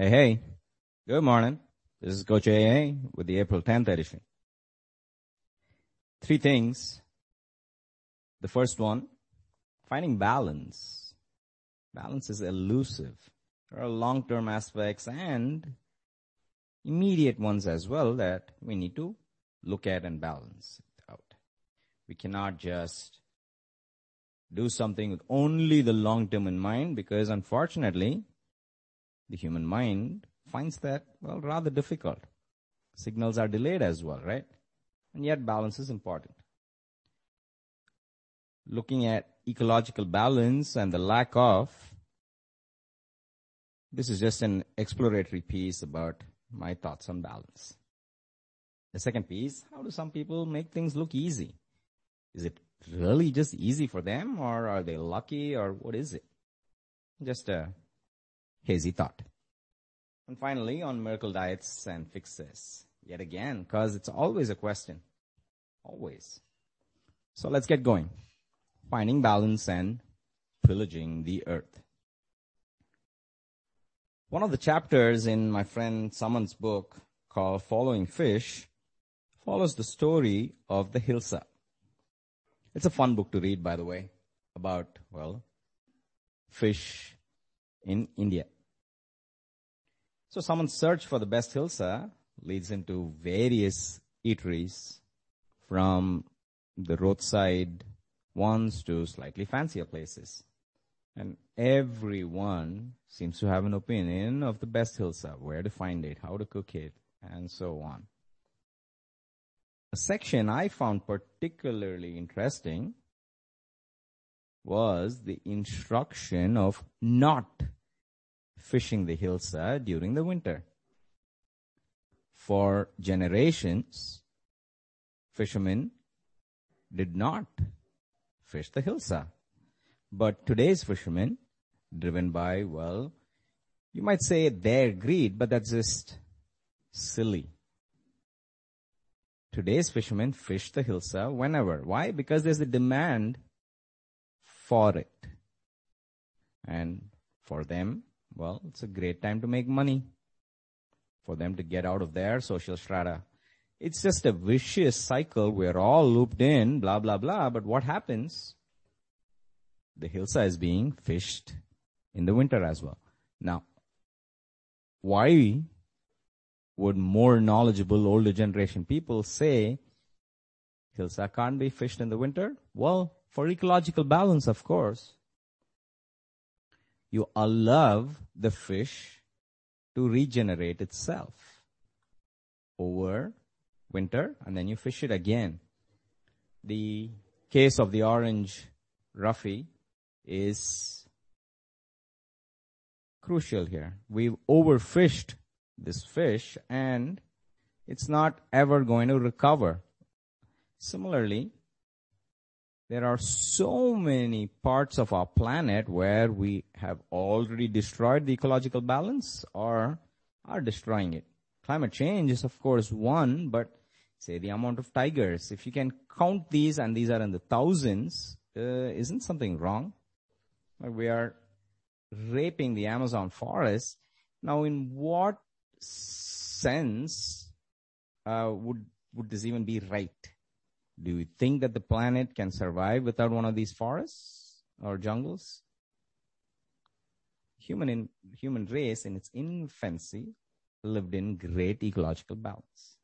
Hey, hey. Good morning. This is Coach AA with the April 10th edition. Three things. The first one, finding balance. Balance is elusive. There are long-term aspects and immediate ones as well that we need to look at and balance out. We cannot just do something with only the long term in mind because unfortunately the human mind finds that, well, rather difficult. Signals are delayed as well, right? And yet balance is important. Looking at ecological balance and the lack of, this is just an exploratory piece about my thoughts on balance. The second piece, how do some people make things look easy? Is it really just easy for them or are they lucky or what is it? Just a hazy thought. And finally, on miracle diets and fixes. Yet again, cause it's always a question. Always. So let's get going. Finding balance and pillaging the earth. One of the chapters in my friend Samanth's book called Following Fish follows the story of the Hilsa. It's a fun book to read, by the way, about, well, fish in India. So Samanth's search for the best hilsa leads into various eateries from the roadside ones to slightly fancier places. And everyone seems to have an opinion of the best hilsa, where to find it, how to cook it, and so on. A section I found particularly interesting was the instruction of not fishing the hilsa during the winter. For generations, fishermen did not fish the hilsa. But today's fishermen, driven by, well, you might say their greed, but that's just silly. Today's fishermen fish the hilsa whenever. Why? Because there's a demand for it. And for them, well, it's a great time to make money for them to get out of their social strata. It's just a vicious cycle. We're all looped in, blah, blah, blah. But what happens? The hilsa is being fished in the winter as well. Now, why would more knowledgeable older generation people say hilsa can't be fished in the winter? Well, for ecological balance, of course you allow the fish to regenerate itself over winter and then you fish it again. The case of the orange roughy is crucial here. We've overfished this fish and it's not ever going to recover. Similarly, there are so many parts of our planet where we have already destroyed the ecological balance or are destroying it. Climate change is of course one, but say the amount of tigers, if you can count these and these are in the thousands, uh, isn't something wrong? We are raping the Amazon forest. Now in what sense uh, would would this even be right? Do you think that the planet can survive without one of these forests or jungles? Human in, human race in its infancy lived in great ecological balance.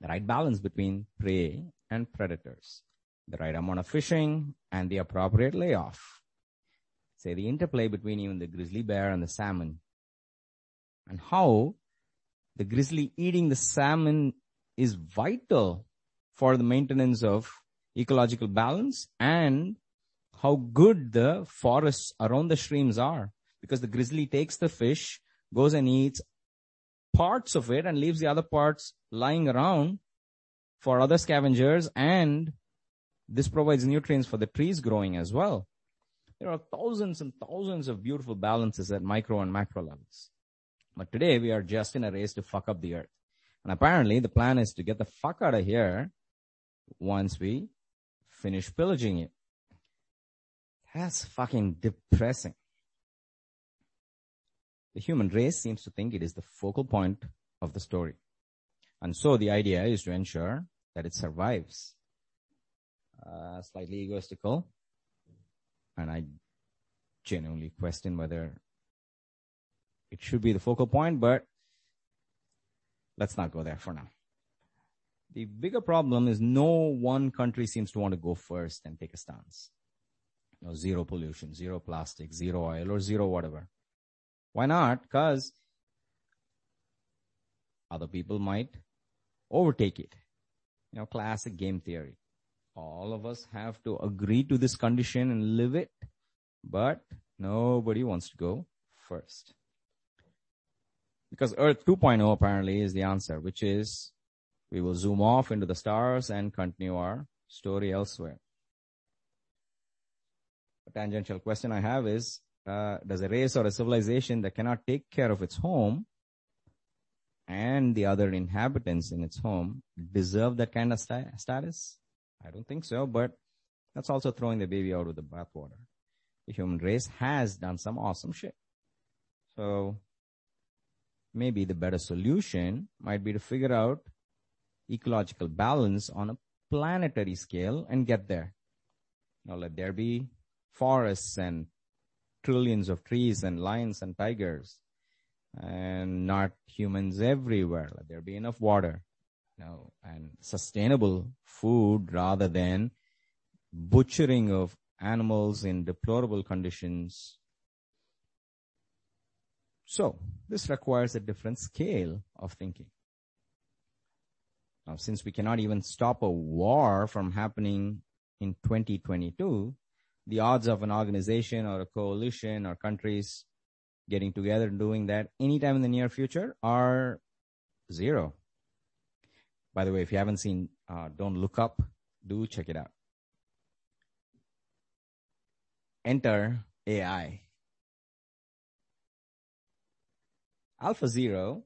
The right balance between prey and predators. The right amount of fishing and the appropriate layoff. Say the interplay between even the grizzly bear and the salmon. And how the grizzly eating the salmon is vital for the maintenance of ecological balance and how good the forests around the streams are. Because the grizzly takes the fish, goes and eats parts of it and leaves the other parts lying around for other scavengers and this provides nutrients for the trees growing as well. There are thousands and thousands of beautiful balances at micro and macro levels. But today we are just in a race to fuck up the earth. And apparently the plan is to get the fuck out of here once we finish pillaging it. That's fucking depressing. The human race seems to think it is the focal point of the story. And so the idea is to ensure that it survives. Uh, slightly egoistical. And I genuinely question whether it should be the focal point, but let's not go there for now. The bigger problem is no one country seems to want to go first and take a stance. You know, zero pollution, zero plastic, zero oil, or zero whatever. Why not? Because other people might overtake it. You know, classic game theory. All of us have to agree to this condition and live it, but nobody wants to go first. Because Earth 2.0 apparently is the answer, which is we will zoom off into the stars and continue our story elsewhere. A tangential question I have is, uh, does a race or a civilization that cannot take care of its home and the other inhabitants in its home deserve that kind of sta- status? I don't think so, but that's also throwing the baby out with the bathwater. The human race has done some awesome shit. So maybe the better solution might be to figure out ecological balance on a planetary scale and get there. Now let there be forests and trillions of trees and lions and tigers and not humans everywhere. Let there be enough water, you and sustainable food rather than butchering of animals in deplorable conditions. So this requires a different scale of thinking. Now, since we cannot even stop a war from happening in 2022, the odds of an organization or a coalition or countries getting together and doing that anytime in the near future are zero. By the way, if you haven't seen uh, Don't Look Up, do check it out. Enter AI. Alpha Zero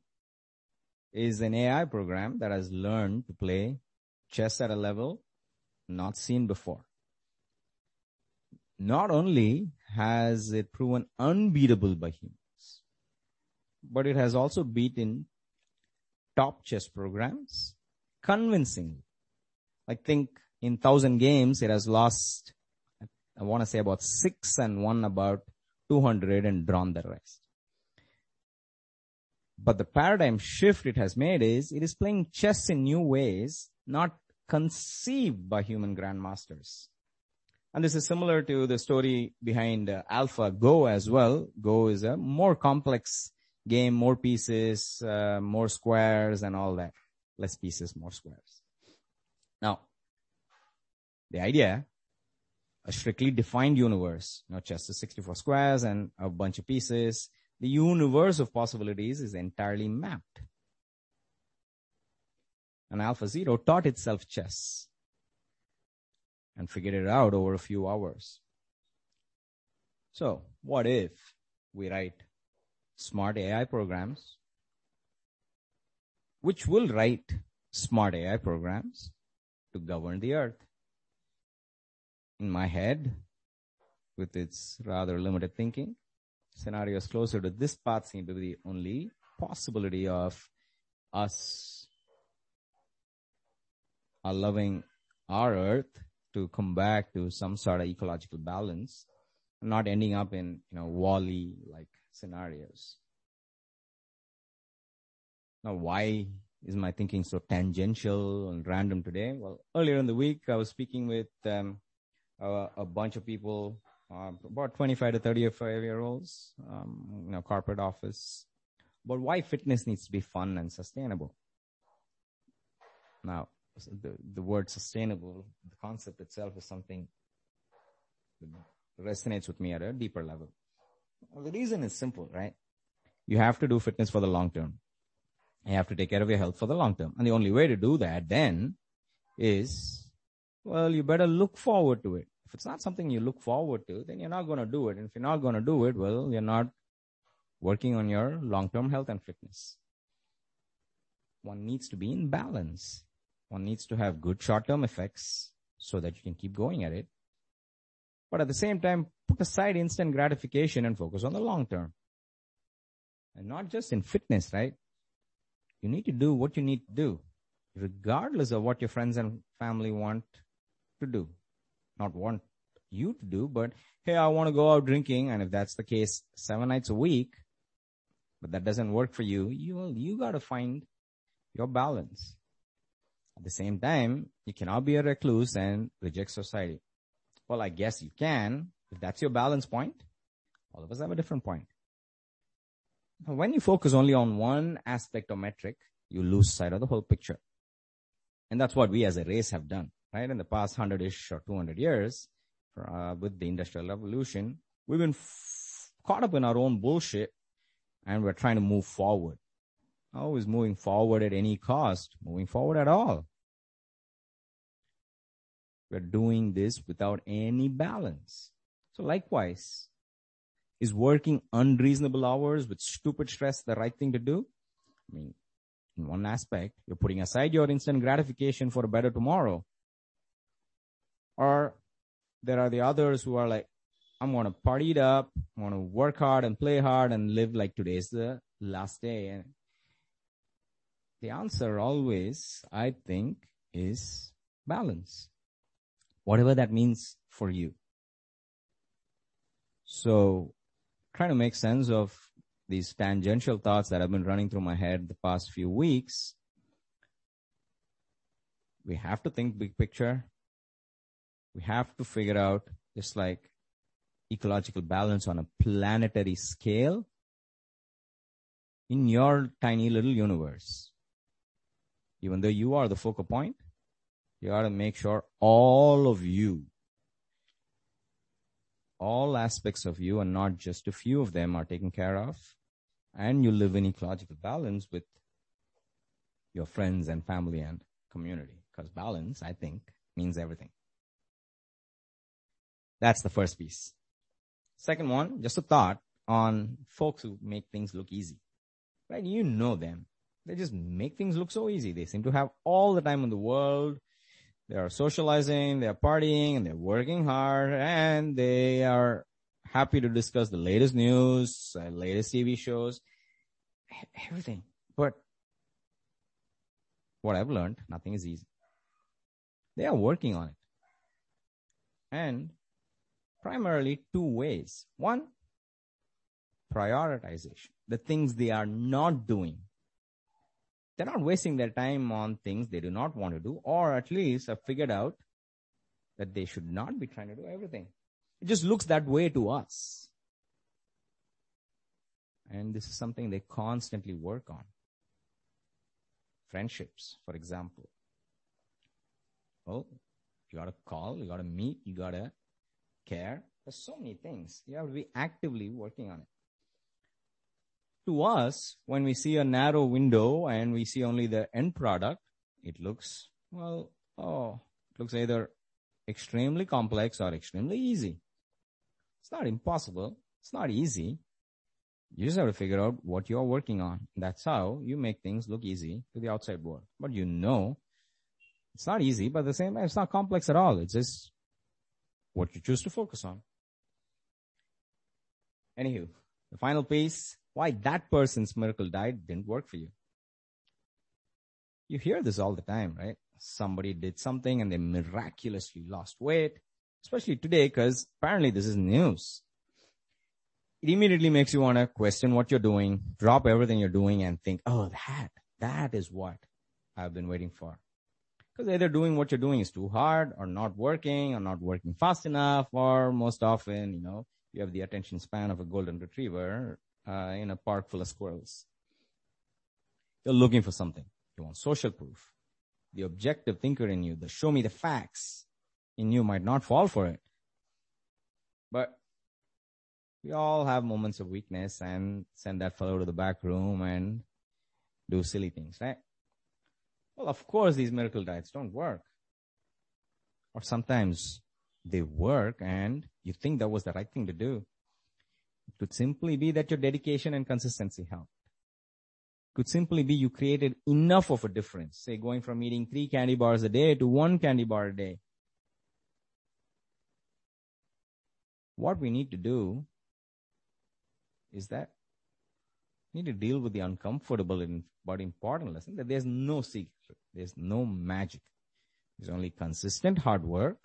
is an AI program that has learned to play chess at a level not seen before. Not only has it proven unbeatable by humans, but it has also beaten top chess programs convincingly. I think in thousand games, it has lost, I want to say about six and won about 200 and drawn the rest. But the paradigm shift it has made is it is playing chess in new ways, not conceived by human grandmasters. And this is similar to the story behind uh, Alpha Go as well. Go is a more complex game, more pieces, uh, more squares and all that. Less pieces, more squares. Now, the idea, a strictly defined universe, not just the 64 squares and a bunch of pieces, the universe of possibilities is entirely mapped. And Alpha Zero taught itself chess and figured it out over a few hours. So what if we write smart AI programs, which will write smart AI programs to govern the earth? In my head, with its rather limited thinking, scenarios closer to this path seem to be the only possibility of us are loving our earth to come back to some sort of ecological balance, not ending up in, you know, WALL-E like scenarios. Now, why is my thinking so tangential and random today? Well, earlier in the week, I was speaking with um, a, a bunch of people about 25 to 35 year olds, um, you know, corporate office. But why fitness needs to be fun and sustainable? Now, the, the word sustainable, the concept itself is something that resonates with me at a deeper level. Well, the reason is simple, right? You have to do fitness for the long term. You have to take care of your health for the long term. And the only way to do that then is, well, you better look forward to it. If it's not something you look forward to, then you're not going to do it. And if you're not going to do it, well, you're not working on your long-term health and fitness. One needs to be in balance. One needs to have good short-term effects so that you can keep going at it. But at the same time, put aside instant gratification and focus on the long term. And not just in fitness, right? You need to do what you need to do, regardless of what your friends and family want to do. Not want you to do, but hey, I want to go out drinking. And if that's the case, seven nights a week, but that doesn't work for you, you, you got to find your balance. At the same time, you cannot be a recluse and reject society. Well, I guess you can. If that's your balance point, all of us have a different point. When you focus only on one aspect or metric, you lose sight of the whole picture. And that's what we as a race have done, right? In the past 100-ish or 200 years, uh, with the industrial revolution, we've been f- caught up in our own bullshit and we're trying to move forward. Always moving forward at any cost, moving forward at all. We're doing this without any balance. So likewise, is working unreasonable hours with stupid stress the right thing to do? I mean, in one aspect, you're putting aside your instant gratification for a better tomorrow. Or there are the others who are like, I'm going to party it up. I want to work hard and play hard and live like today's the last day. And the answer always, I think, is balance. Whatever that means for you. So trying to make sense of these tangential thoughts that have been running through my head the past few weeks. We have to think big picture. We have to figure out just like ecological balance on a planetary scale in your tiny little universe. Even though you are the focal point, you got to make sure all of you all aspects of you and not just a few of them are taken care of. And you live in ecological balance with your friends and family and community. Because balance, I think, means everything. That's the first piece. Second one, just a thought on folks who make things look easy. Right? You know them. They just make things look so easy. They seem to have all the time in the world. They are socializing, they are partying, and they're working hard, and they are happy to discuss the latest news, uh, latest TV shows, everything. But what I've learned, nothing is easy. They are working on it. And primarily two ways. One, prioritization. The things they are not doing they're not wasting their time on things they do not want to do, or at least have figured out that they should not be trying to do everything. It just looks that way to us. And this is something they constantly work on. Friendships, for example. Well, you gotta call, you gotta meet, you gotta care. There's so many things. You have to be actively working on it to us, when we see a narrow window and we see only the end product, it looks, well, oh, it looks either extremely complex or extremely easy. It's not impossible. It's not easy. You just have to figure out what you're working on. That's how you make things look easy to the outside world. But you know, it's not easy, but the same, it's not complex at all. It's just what you choose to focus on. Anywho, the final piece, why that person's miracle diet didn't work for you. You hear this all the time, right? Somebody did something and they miraculously lost weight, especially today because apparently this is news. It immediately makes you want to question what you're doing, drop everything you're doing and think, oh, that, that is what I've been waiting for. Because either doing what you're doing is too hard or not working or not working fast enough or most often, you know, you have the attention span of a golden retriever uh, in a park full of squirrels. You're looking for something. You want social proof. The objective thinker in you, the show me the facts in you might not fall for it. But we all have moments of weakness and send that fellow to the back room and do silly things, right? Well, of course, these miracle diets don't work. Or sometimes they work and you think that was the right thing to do. It could simply be that your dedication and consistency helped. It could simply be you created enough of a difference, say going from eating three candy bars a day to one candy bar a day. What we need to do is that need to deal with the uncomfortable but important lesson that there's no secret. There's no magic. There's only consistent hard work.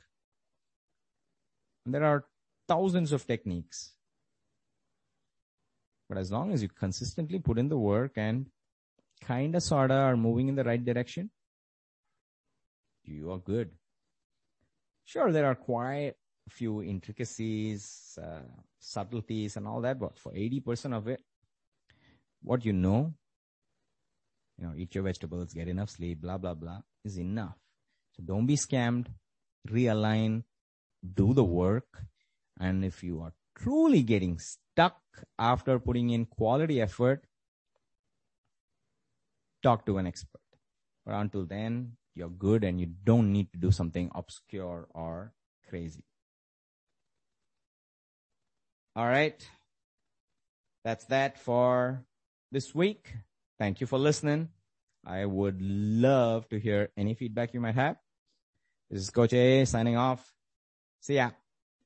And there are thousands of techniques. But as long as you consistently put in the work and kind of sort of are moving in the right direction, you are good. Sure, there are quite a few intricacies, uh, subtleties and all that, but for 80% of it, what you know, you know, eat your vegetables, get enough sleep, blah, blah, blah, is enough. So don't be scammed, realign, do the work. And if you are truly getting stuck after putting in quality effort, talk to an expert. But until then, you're good and you don't need to do something obscure or crazy. All right. That's that for this week. Thank you for listening. I would love to hear any feedback you might have. This is Coach A signing off. See ya.